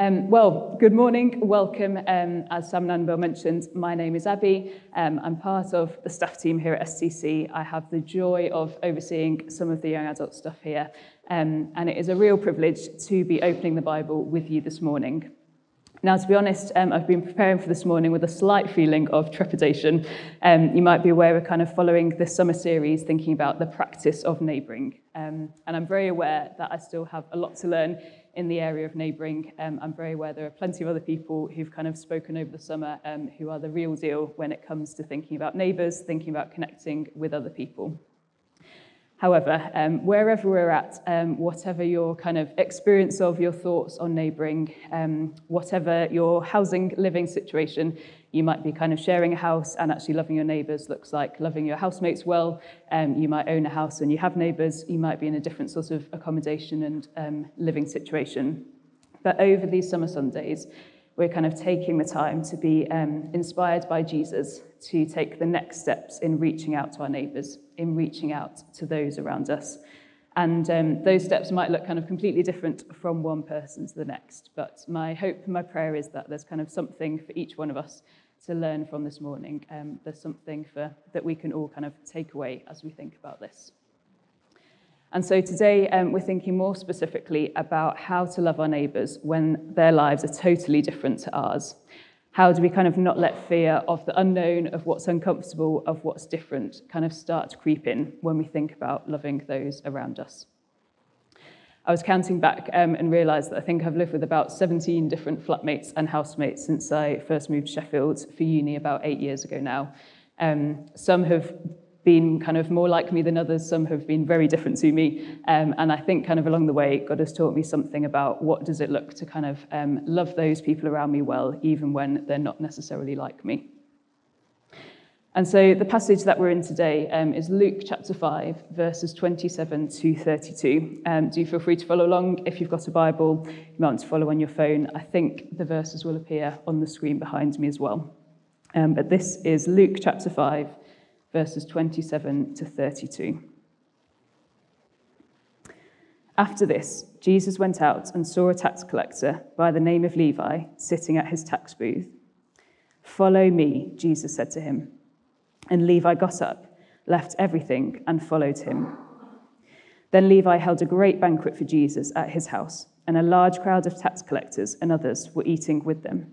Um, well, good morning, welcome. Um, as Sam Nanbo mentioned, my name is Abby. Um, I'm part of the staff team here at STC. I have the joy of overseeing some of the young adult stuff here, um, and it is a real privilege to be opening the Bible with you this morning. Now, to be honest, um, I've been preparing for this morning with a slight feeling of trepidation. Um, you might be aware we're kind of following this summer series thinking about the practice of neighbouring. And I'm very aware that I still have a lot to learn in the area of neighbouring. Um, I'm very aware there are plenty of other people who've kind of spoken over the summer um, who are the real deal when it comes to thinking about neighbours, thinking about connecting with other people. However, um, wherever we're at, um, whatever your kind of experience of your thoughts on neighbouring, um, whatever your housing living situation, you might be kind of sharing a house and actually loving your neighbours looks like loving your housemates well. Um, you might own a house and you have neighbours. You might be in a different sort of accommodation and um, living situation. But over these summer Sundays, we're kind of taking the time to be um, inspired by Jesus to take the next steps in reaching out to our neighbours, in reaching out to those around us. And um, those steps might look kind of completely different from one person to the next. But my hope and my prayer is that there's kind of something for each one of us to learn from this morning. Um, there's something for, that we can all kind of take away as we think about this. And so today um, we're thinking more specifically about how to love our neighbours when their lives are totally different to ours. How do we kind of not let fear of the unknown, of what's uncomfortable, of what's different, kind of start to creep in when we think about loving those around us? I was counting back um, and realised that I think I've lived with about 17 different flatmates and housemates since I first moved to Sheffield for uni about eight years ago now. Um, some have been kind of more like me than others. Some have been very different to me. Um, and I think kind of along the way, God has taught me something about what does it look to kind of um, love those people around me well, even when they're not necessarily like me. And so the passage that we're in today um, is Luke chapter 5, verses 27 to 32. Um, do feel free to follow along if you've got a Bible. You might want to follow on your phone. I think the verses will appear on the screen behind me as well. Um, but this is Luke chapter 5, verses 27 to 32. After this, Jesus went out and saw a tax collector by the name of Levi sitting at his tax booth. Follow me, Jesus said to him. And Levi got up, left everything, and followed him. Then Levi held a great banquet for Jesus at his house, and a large crowd of tax collectors and others were eating with them.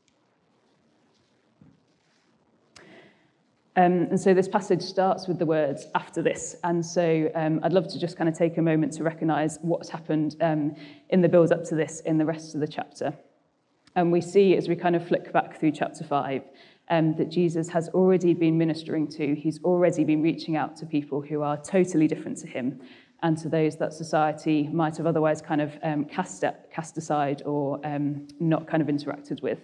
Um, and so this passage starts with the words after this. And so um, I'd love to just kind of take a moment to recognize what's happened um, in the build up to this in the rest of the chapter. And we see as we kind of flick back through chapter five um, that Jesus has already been ministering to, he's already been reaching out to people who are totally different to him and to those that society might have otherwise kind of um, cast, cast aside or um, not kind of interacted with.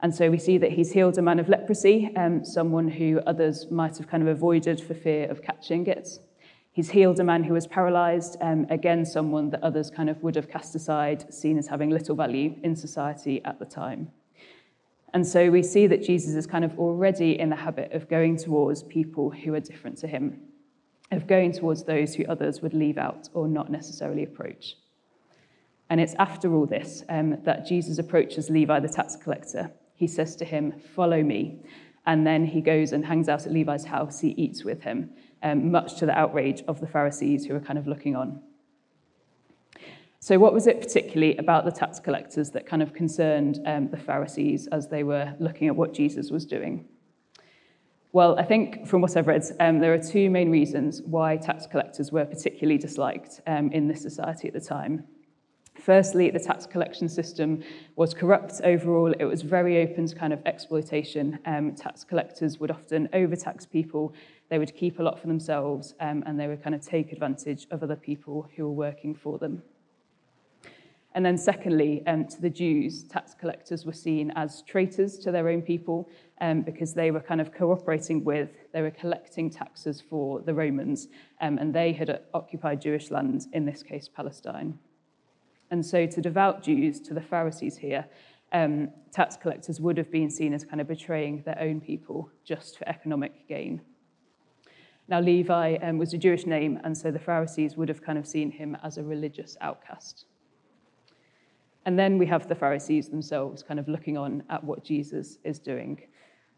And so we see that he's healed a man of leprosy, um, someone who others might have kind of avoided for fear of catching it. He's healed a man who was paralyzed, um, again, someone that others kind of would have cast aside, seen as having little value in society at the time. And so we see that Jesus is kind of already in the habit of going towards people who are different to him, of going towards those who others would leave out or not necessarily approach. And it's after all this um, that Jesus approaches Levi the tax collector he says to him, Follow me. And then he goes and hangs out at Levi's house. He eats with him, um, much to the outrage of the Pharisees who are kind of looking on. So, what was it particularly about the tax collectors that kind of concerned um, the Pharisees as they were looking at what Jesus was doing? Well, I think from what I've read, um, there are two main reasons why tax collectors were particularly disliked um, in this society at the time. Firstly, the tax collection system was corrupt overall. It was very open to kind of exploitation. Um, tax collectors would often overtax people. They would keep a lot for themselves um, and they would kind of take advantage of other people who were working for them. And then secondly, um, to the Jews, tax collectors were seen as traitors to their own people um, because they were kind of cooperating with, they were collecting taxes for the Romans, um, and they had occupied Jewish land, in this case, Palestine. And so to devout Jews, to the Pharisees here, um, tax collectors would have been seen as kind of betraying their own people just for economic gain. Now, Levi um, was a Jewish name, and so the Pharisees would have kind of seen him as a religious outcast. And then we have the Pharisees themselves kind of looking on at what Jesus is doing.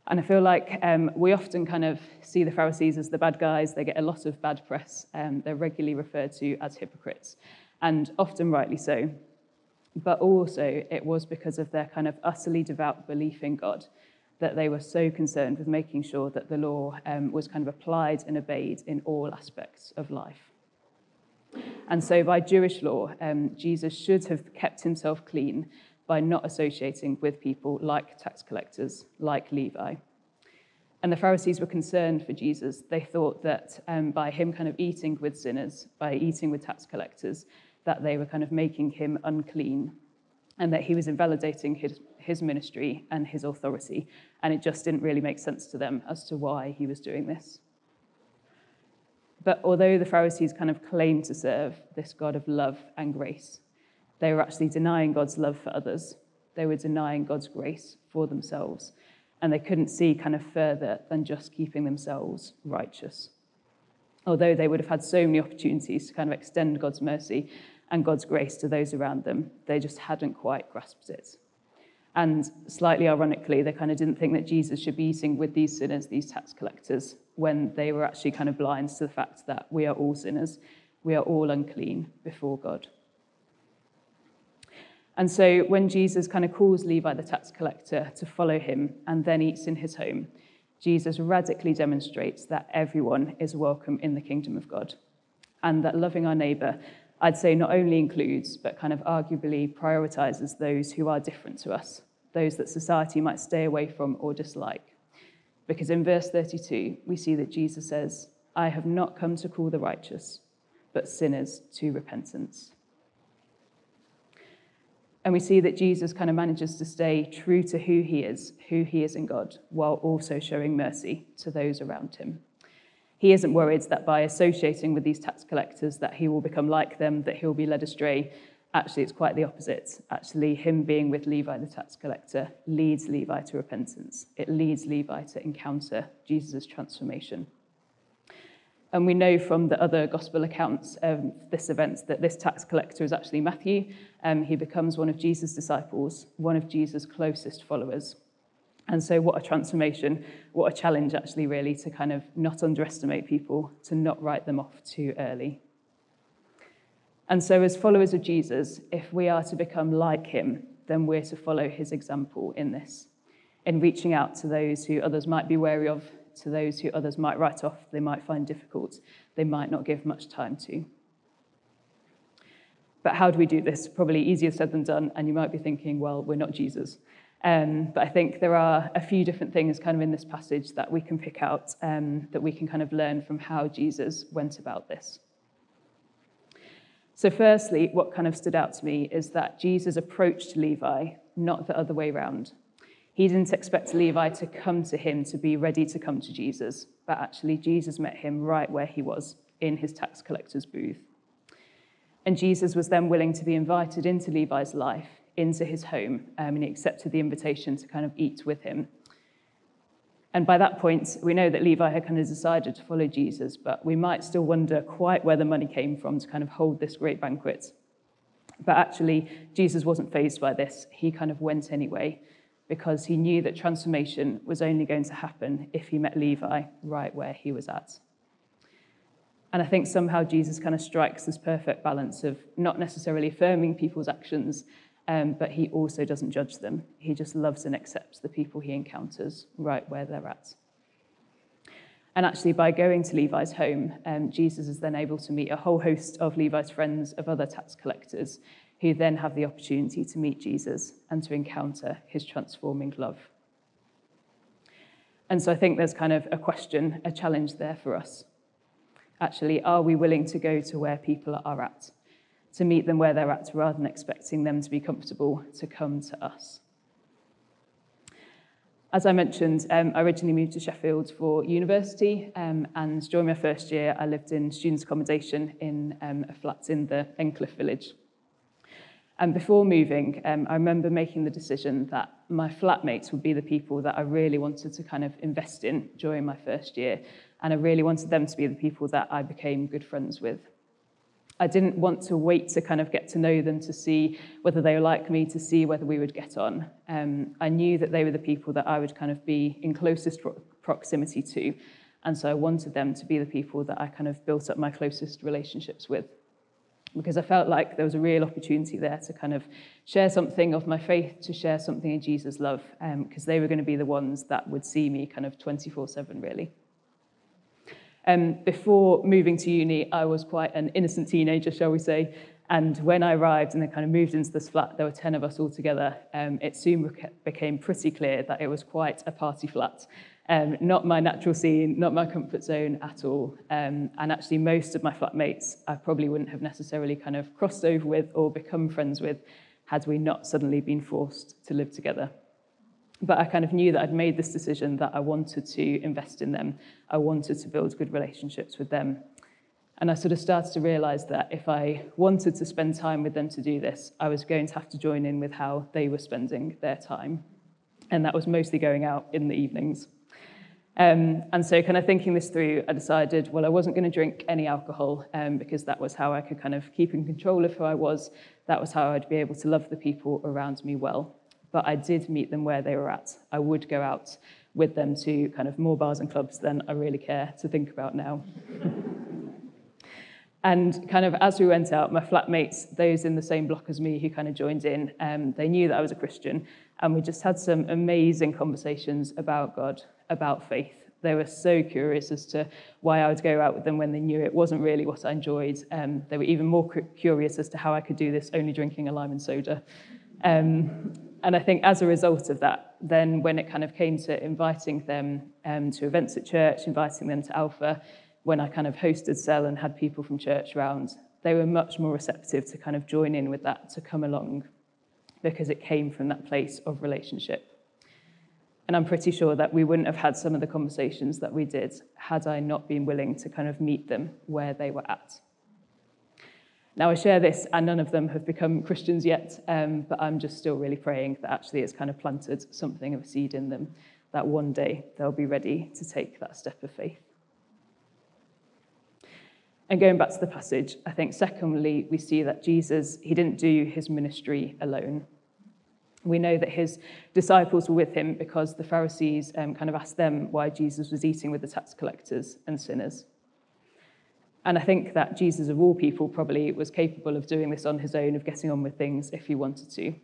And I feel like um, we often kind of see the Pharisees as the bad guys. They get a lot of bad press. Um, they're regularly referred to as hypocrites, and often rightly so. But also, it was because of their kind of utterly devout belief in God that they were so concerned with making sure that the law um, was kind of applied and obeyed in all aspects of life. And so, by Jewish law, um, Jesus should have kept himself clean by not associating with people like tax collectors, like Levi. And the Pharisees were concerned for Jesus. They thought that um, by him kind of eating with sinners, by eating with tax collectors, that they were kind of making him unclean and that he was invalidating his, his ministry and his authority. And it just didn't really make sense to them as to why he was doing this. But although the Pharisees kind of claimed to serve this God of love and grace, they were actually denying God's love for others. They were denying God's grace for themselves. And they couldn't see kind of further than just keeping themselves righteous. Although they would have had so many opportunities to kind of extend God's mercy and God's grace to those around them, they just hadn't quite grasped it. And slightly ironically, they kind of didn't think that Jesus should be eating with these sinners, these tax collectors, when they were actually kind of blind to the fact that we are all sinners. We are all unclean before God. And so when Jesus kind of calls Levi the tax collector to follow him and then eats in his home, Jesus radically demonstrates that everyone is welcome in the kingdom of God. And that loving our neighbour, I'd say, not only includes, but kind of arguably prioritizes those who are different to us, those that society might stay away from or dislike. Because in verse 32, we see that Jesus says, I have not come to call the righteous, but sinners to repentance. And we see that Jesus kind of manages to stay true to who he is, who he is in God, while also showing mercy to those around him. He isn't worried that by associating with these tax collectors that he will become like them, that he'll be led astray. Actually, it's quite the opposite. Actually, him being with Levi the tax collector leads Levi to repentance. It leads Levi to encounter Jesus' transformation. And we know from the other gospel accounts of this event that this tax collector is actually Matthew. Um, he becomes one of Jesus' disciples, one of Jesus' closest followers. And so, what a transformation, what a challenge, actually, really, to kind of not underestimate people, to not write them off too early. And so, as followers of Jesus, if we are to become like him, then we're to follow his example in this, in reaching out to those who others might be wary of, to those who others might write off, they might find difficult, they might not give much time to. But how do we do this? Probably easier said than done, and you might be thinking, well, we're not Jesus. Um, but I think there are a few different things kind of in this passage that we can pick out um, that we can kind of learn from how Jesus went about this. So, firstly, what kind of stood out to me is that Jesus approached Levi, not the other way around. He didn't expect Levi to come to him to be ready to come to Jesus, but actually, Jesus met him right where he was in his tax collector's booth. And Jesus was then willing to be invited into Levi's life, into his home, um, and he accepted the invitation to kind of eat with him. And by that point, we know that Levi had kind of decided to follow Jesus, but we might still wonder quite where the money came from to kind of hold this great banquet. But actually, Jesus wasn't phased by this. He kind of went anyway because he knew that transformation was only going to happen if he met Levi right where he was at. And I think somehow Jesus kind of strikes this perfect balance of not necessarily affirming people's actions, um, but he also doesn't judge them. He just loves and accepts the people he encounters right where they're at. And actually, by going to Levi's home, um, Jesus is then able to meet a whole host of Levi's friends, of other tax collectors, who then have the opportunity to meet Jesus and to encounter his transforming love. And so I think there's kind of a question, a challenge there for us. Actually, are we willing to go to where people are at, to meet them where they're at, rather than expecting them to be comfortable to come to us? as I mentioned, um, I originally moved to Sheffield for university, um, and during my first year, I lived in students' accommodation in um, a flat in the Endcliffe village. And before moving, um, I remember making the decision that my flatmates would be the people that I really wanted to kind of invest in during my first year, and I really wanted them to be the people that I became good friends with. I didn't want to wait to kind of get to know them to see whether they were like me, to see whether we would get on. Um, I knew that they were the people that I would kind of be in closest proximity to. And so I wanted them to be the people that I kind of built up my closest relationships with. Because I felt like there was a real opportunity there to kind of share something of my faith, to share something in Jesus' love, because um, they were going to be the ones that would see me kind of 24 7, really. Um, before moving to uni, I was quite an innocent teenager, shall we say. And when I arrived and then kind of moved into this flat, there were 10 of us all together. Um, it soon became pretty clear that it was quite a party flat. Um, not my natural scene, not my comfort zone at all. Um, and actually, most of my flatmates I probably wouldn't have necessarily kind of crossed over with or become friends with had we not suddenly been forced to live together. But I kind of knew that I'd made this decision that I wanted to invest in them. I wanted to build good relationships with them. And I sort of started to realize that if I wanted to spend time with them to do this, I was going to have to join in with how they were spending their time. And that was mostly going out in the evenings. Um, and so, kind of thinking this through, I decided, well, I wasn't going to drink any alcohol um, because that was how I could kind of keep in control of who I was. That was how I'd be able to love the people around me well but I did meet them where they were at. I would go out with them to kind of more bars and clubs than I really care to think about now. and kind of as we went out, my flatmates, those in the same block as me who kind of joined in, um, they knew that I was a Christian, and we just had some amazing conversations about God, about faith. They were so curious as to why I would go out with them when they knew it wasn't really what I enjoyed. Um, they were even more curious as to how I could do this only drinking a lime and soda. Um, and I think as a result of that, then when it kind of came to inviting them um, to events at church, inviting them to Alpha, when I kind of hosted Cell and had people from church around, they were much more receptive to kind of join in with that, to come along, because it came from that place of relationship. And I'm pretty sure that we wouldn't have had some of the conversations that we did had I not been willing to kind of meet them where they were at. Now, I share this, and none of them have become Christians yet, um, but I'm just still really praying that actually it's kind of planted something of a seed in them, that one day they'll be ready to take that step of faith. And going back to the passage, I think secondly, we see that Jesus, he didn't do his ministry alone. We know that his disciples were with him because the Pharisees um, kind of asked them why Jesus was eating with the tax collectors and sinners. And I think that Jesus, of all people, probably was capable of doing this on his own, of getting on with things if he wanted to.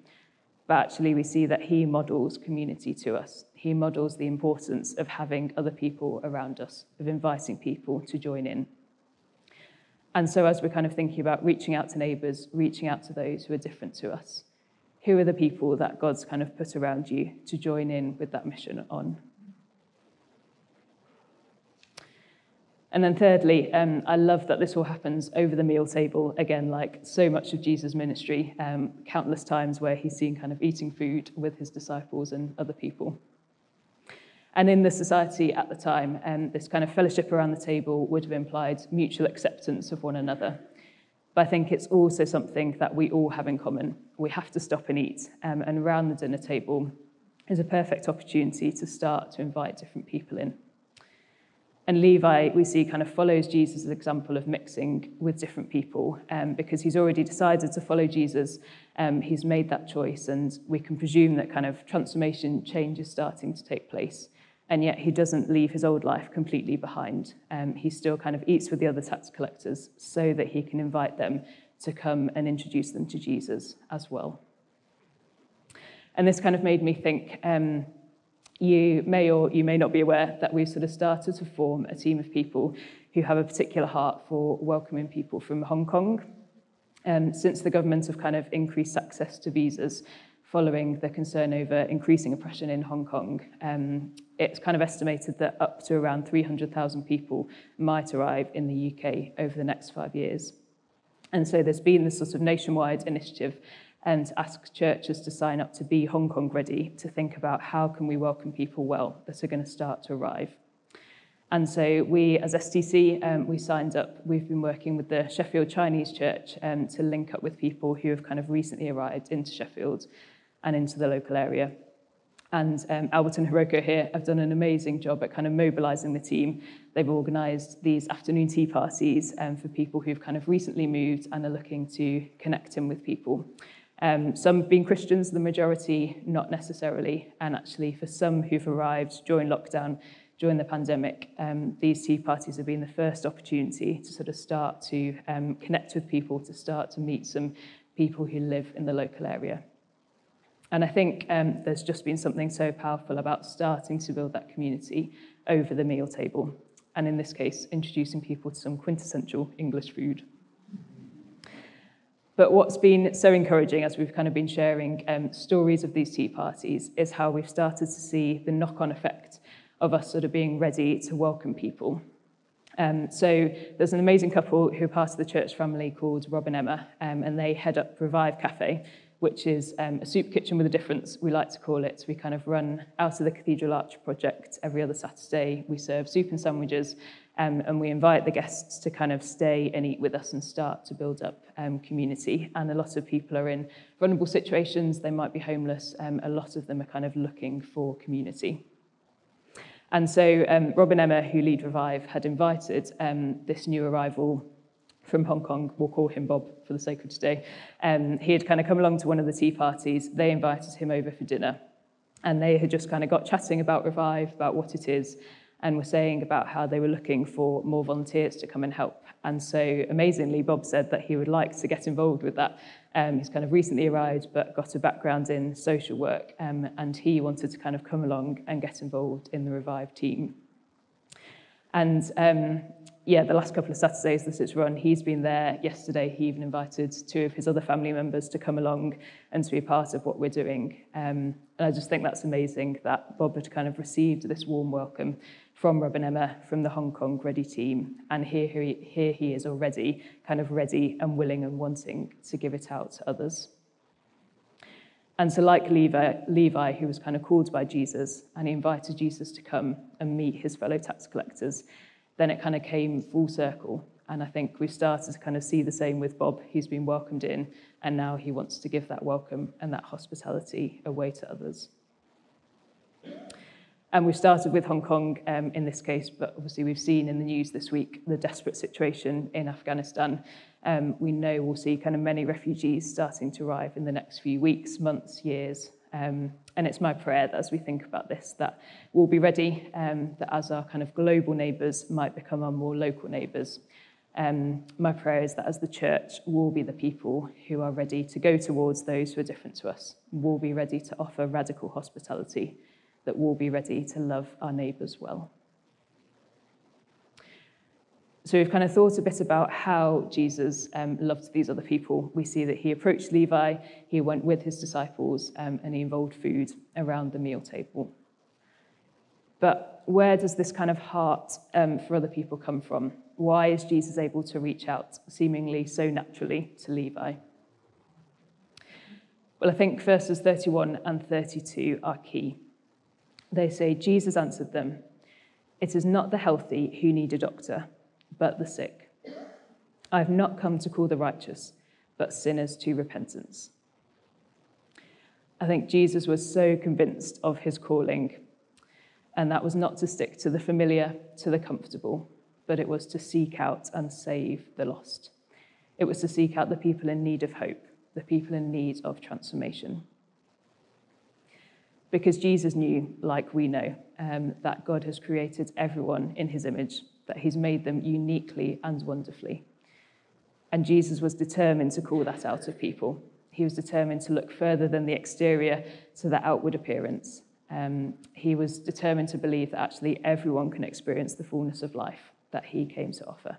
But actually, we see that he models community to us. He models the importance of having other people around us, of inviting people to join in. And so, as we're kind of thinking about reaching out to neighbours, reaching out to those who are different to us, who are the people that God's kind of put around you to join in with that mission on? And then thirdly, um, I love that this all happens over the meal table, again, like so much of Jesus' ministry, um, countless times where he's seen kind of eating food with his disciples and other people. And in the society at the time, um, this kind of fellowship around the table would have implied mutual acceptance of one another. But I think it's also something that we all have in common. We have to stop and eat. Um, and around the dinner table is a perfect opportunity to start to invite different people in. And Levi, we see, kind of follows Jesus' example of mixing with different people um, because he's already decided to follow Jesus. Um, he's made that choice, and we can presume that kind of transformation change is starting to take place. And yet he doesn't leave his old life completely behind. Um, he still kind of eats with the other tax collectors so that he can invite them to come and introduce them to Jesus as well. And this kind of made me think um, you may or you may not be aware that we've sort of started to form a team of people who have a particular heart for welcoming people from Hong Kong. Um, since the government have kind of increased access to visas following the concern over increasing oppression in Hong Kong, um, it's kind of estimated that up to around 300,000 people might arrive in the UK over the next five years. And so there's been this sort of nationwide initiative and ask churches to sign up to be Hong Kong ready to think about how can we welcome people well that are going to start to arrive. And so we, as STC, um, we signed up. We've been working with the Sheffield Chinese Church um, to link up with people who have kind of recently arrived into Sheffield and into the local area. And um, Albert and Hiroko here have done an amazing job at kind of mobilising the team. They've organised these afternoon tea parties um, for people who've kind of recently moved and are looking to connect in with people. Um, some being Christians, the majority not necessarily, and actually for some who've arrived during lockdown, during the pandemic, um, these tea parties have been the first opportunity to sort of start to um, connect with people, to start to meet some people who live in the local area. And I think um, there's just been something so powerful about starting to build that community over the meal table. And in this case, introducing people to some quintessential English food. But what's been so encouraging as we've kind of been sharing um, stories of these tea parties is how we've started to see the knock on effect of us sort of being ready to welcome people. Um, so there's an amazing couple who are part of the church family called Rob and Emma, um, and they head up Revive Cafe, which is um, a soup kitchen with a difference, we like to call it. We kind of run out of the Cathedral Archer Project every other Saturday. We serve soup and sandwiches, um, and we invite the guests to kind of stay and eat with us and start to build up um, community. And a lot of people are in vulnerable situations, they might be homeless, um, a lot of them are kind of looking for community. And so um, Rob Emma, who lead Revive, had invited um, this new arrival from Hong Kong, we'll call him Bob for the sake of today. Um, he had kind of come along to one of the tea parties. They invited him over for dinner. And they had just kind of got chatting about Revive, about what it is, and were saying about how they were looking for more volunteers to come and help. And so amazingly, Bob said that he would like to get involved with that. Um, he's kind of recently arrived, but got a background in social work, um, and he wanted to kind of come along and get involved in the Revive team. And um, yeah, the last couple of Saturdays that it's run, he's been there. Yesterday, he even invited two of his other family members to come along and to be part of what we're doing. Um, and I just think that's amazing that Bob had kind of received this warm welcome from Rob and Emma, from the Hong Kong Ready team. And here he, here he is already kind of ready and willing and wanting to give it out to others. And so, like Levi, Levi, who was kind of called by Jesus, and he invited Jesus to come and meet his fellow tax collectors, then it kind of came full circle. And I think we started to kind of see the same with Bob. He's been welcomed in, and now he wants to give that welcome and that hospitality away to others. And we've started with Hong Kong um, in this case, but obviously we've seen in the news this week the desperate situation in Afghanistan. Um, we know we'll see kind of many refugees starting to arrive in the next few weeks, months, years, um, and it's my prayer that as we think about this, that we'll be ready, um, that as our kind of global neighbours might become our more local neighbours. Um, my prayer is that as the church, we'll be the people who are ready to go towards those who are different to us. We'll be ready to offer radical hospitality, that we'll be ready to love our neighbours well. So we've kind of thought a bit about how Jesus um, loved these other people. We see that he approached Levi, he went with his disciples, um, and he involved food around the meal table. But where does this kind of heart um, for other people come from? Why is Jesus able to reach out seemingly so naturally to Levi? Well, I think verses 31 and 32 are key. They say, Jesus answered them, It is not the healthy who need a doctor but the sick. I have not come to call the righteous, but sinners to repentance. I think Jesus was so convinced of his calling, and that was not to stick to the familiar, to the comfortable, but it was to seek out and save the lost. It was to seek out the people in need of hope, the people in need of transformation. Because Jesus knew, like we know, um, that God has created everyone in his image that he's made them uniquely and wonderfully. And Jesus was determined to call that out of people. He was determined to look further than the exterior to the outward appearance. Um, he was determined to believe that actually everyone can experience the fullness of life that he came to offer.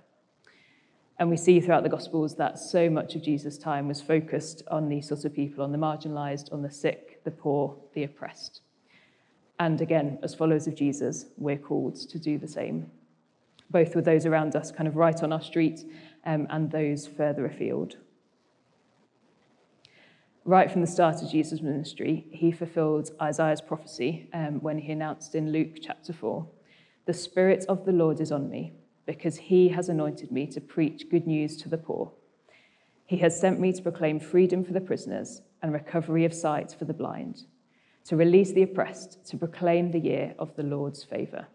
And we see throughout the Gospels that so much of Jesus' time was focused on these sorts of people, on the marginalized, on the sick, the poor, the oppressed. And again, as followers of Jesus, we're called to do the same both with those around us, kind of right on our street, um, and those further afield. right from the start of Jesus' ministry, he fulfilled Isaiah's prophecy um, when he announced in Luke chapter 4 The Spirit of the Lord is on me, because he has anointed me to preach good news to the poor. He has sent me to proclaim freedom for the prisoners and recovery of sight for the blind, to release the oppressed, to proclaim the year of the Lord's favour.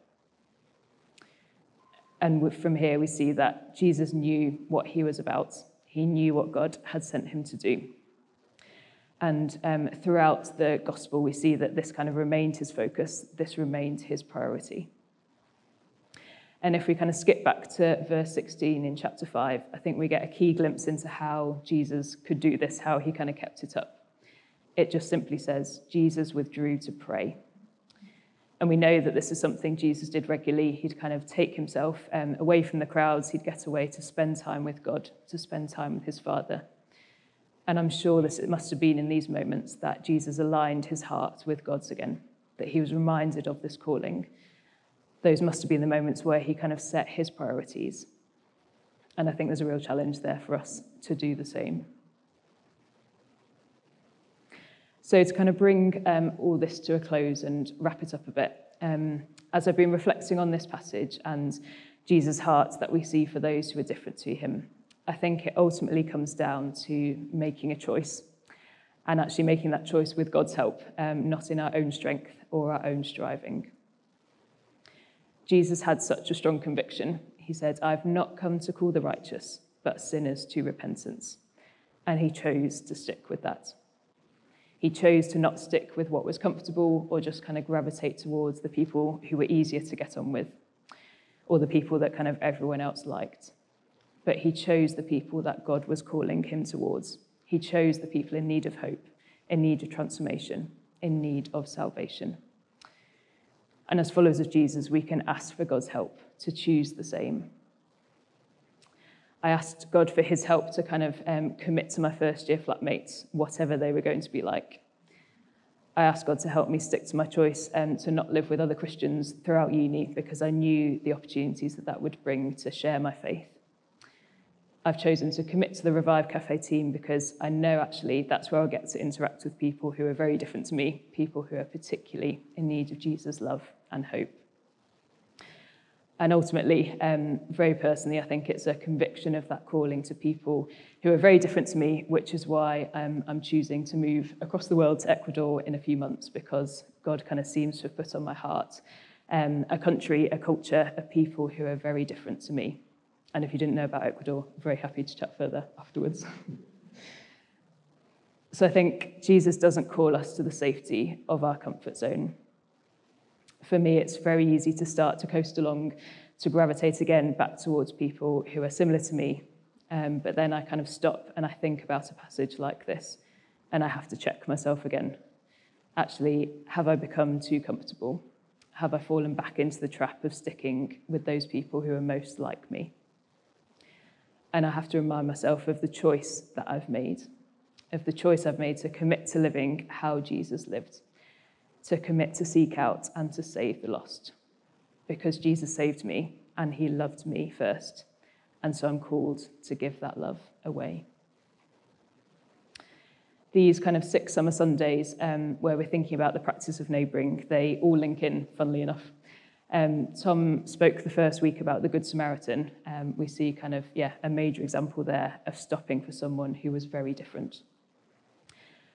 And from here, we see that Jesus knew what he was about. He knew what God had sent him to do. And um, throughout the gospel, we see that this kind of remained his focus, this remained his priority. And if we kind of skip back to verse 16 in chapter 5, I think we get a key glimpse into how Jesus could do this, how he kind of kept it up. It just simply says, Jesus withdrew to pray. And we know that this is something Jesus did regularly. He'd kind of take himself um, away from the crowds, he'd get away to spend time with God, to spend time with his Father. And I'm sure this, it must have been in these moments that Jesus aligned his heart with God's again, that he was reminded of this calling. Those must have been the moments where he kind of set his priorities. And I think there's a real challenge there for us to do the same. So, to kind of bring um, all this to a close and wrap it up a bit, um, as I've been reflecting on this passage and Jesus' heart that we see for those who are different to him, I think it ultimately comes down to making a choice and actually making that choice with God's help, um, not in our own strength or our own striving. Jesus had such a strong conviction. He said, I've not come to call the righteous, but sinners to repentance. And he chose to stick with that. He chose to not stick with what was comfortable or just kind of gravitate towards the people who were easier to get on with or the people that kind of everyone else liked but he chose the people that God was calling him towards. He chose the people in need of hope, in need of transformation, in need of salvation. And as followers of Jesus, we can ask for God's help to choose the same. I asked God for his help to kind of um, commit to my first year flatmates, whatever they were going to be like. I asked God to help me stick to my choice and to not live with other Christians throughout uni because I knew the opportunities that that would bring to share my faith. I've chosen to commit to the Revive Cafe team because I know actually that's where I'll get to interact with people who are very different to me, people who are particularly in need of Jesus' love and hope. And ultimately, um, very personally, I think it's a conviction of that calling to people who are very different to me, which is why um, I'm choosing to move across the world to Ecuador in a few months because God kind of seems to have put on my heart um, a country, a culture, a people who are very different to me. And if you didn't know about Ecuador, I'm very happy to chat further afterwards. so I think Jesus doesn't call us to the safety of our comfort zone. For me, it's very easy to start to coast along, to gravitate again back towards people who are similar to me. Um, but then I kind of stop and I think about a passage like this, and I have to check myself again. Actually, have I become too comfortable? Have I fallen back into the trap of sticking with those people who are most like me? And I have to remind myself of the choice that I've made, of the choice I've made to commit to living how Jesus lived, to commit to seek out and to save the lost. Because Jesus saved me and he loved me first. And so I'm called to give that love away. These kind of six summer Sundays um, where we're thinking about the practice of neighbouring, they all link in, funnily enough. Um, Tom spoke the first week about the Good Samaritan. Um, we see kind of, yeah, a major example there of stopping for someone who was very different.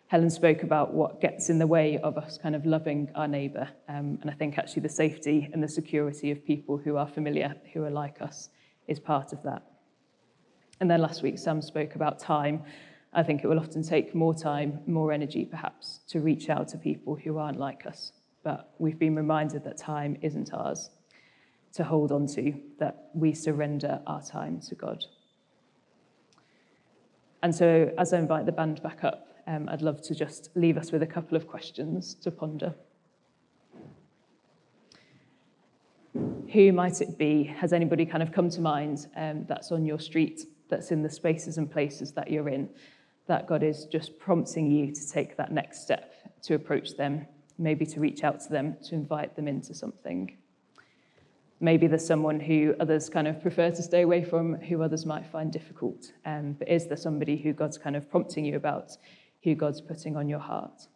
Helen spoke about what gets in the way of us kind of loving our neighbour. Um, and I think actually the safety and the security of people who are familiar, who are like us, is part of that. And then last week, Sam spoke about time. I think it will often take more time, more energy perhaps, to reach out to people who aren't like us but we've been reminded that time isn't ours to hold on to, that we surrender our time to God. And so, as I invite the band back up, um, I'd love to just leave us with a couple of questions to ponder. Who might it be? Has anybody kind of come to mind um, that's on your street, that's in the spaces and places that you're in, that God is just prompting you to take that next step to approach them maybe to reach out to them, to invite them into something. Maybe there's someone who others kind of prefer to stay away from, who others might find difficult. Um, but is there somebody who God's kind of prompting you about, who God's putting on your heart?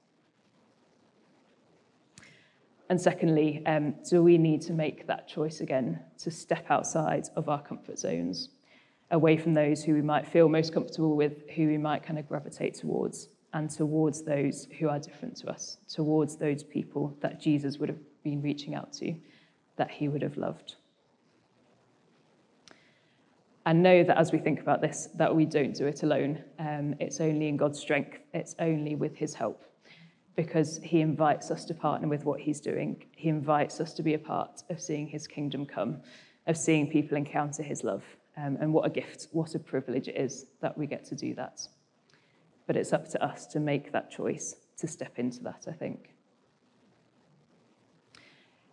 And secondly, um, do we need to make that choice again to step outside of our comfort zones, away from those who we might feel most comfortable with, who we might kind of gravitate towards, and towards those who are different to us, towards those people that Jesus would have been reaching out to, that he would have loved? And know that as we think about this, that we don't do it alone. Um, it's only in God's strength, it's only with his help, because he invites us to partner with what he's doing. He invites us to be a part of seeing his kingdom come, of seeing people encounter his love. Um, and what a gift, what a privilege it is that we get to do that. But it's up to us to make that choice, to step into that, I think.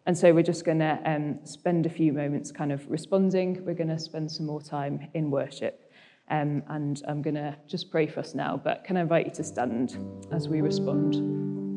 And so we're just going to um, spend a few moments kind of responding. We're going to spend some more time in worship. Um, and I'm going to just pray for us now, but can I invite you to stand as we respond?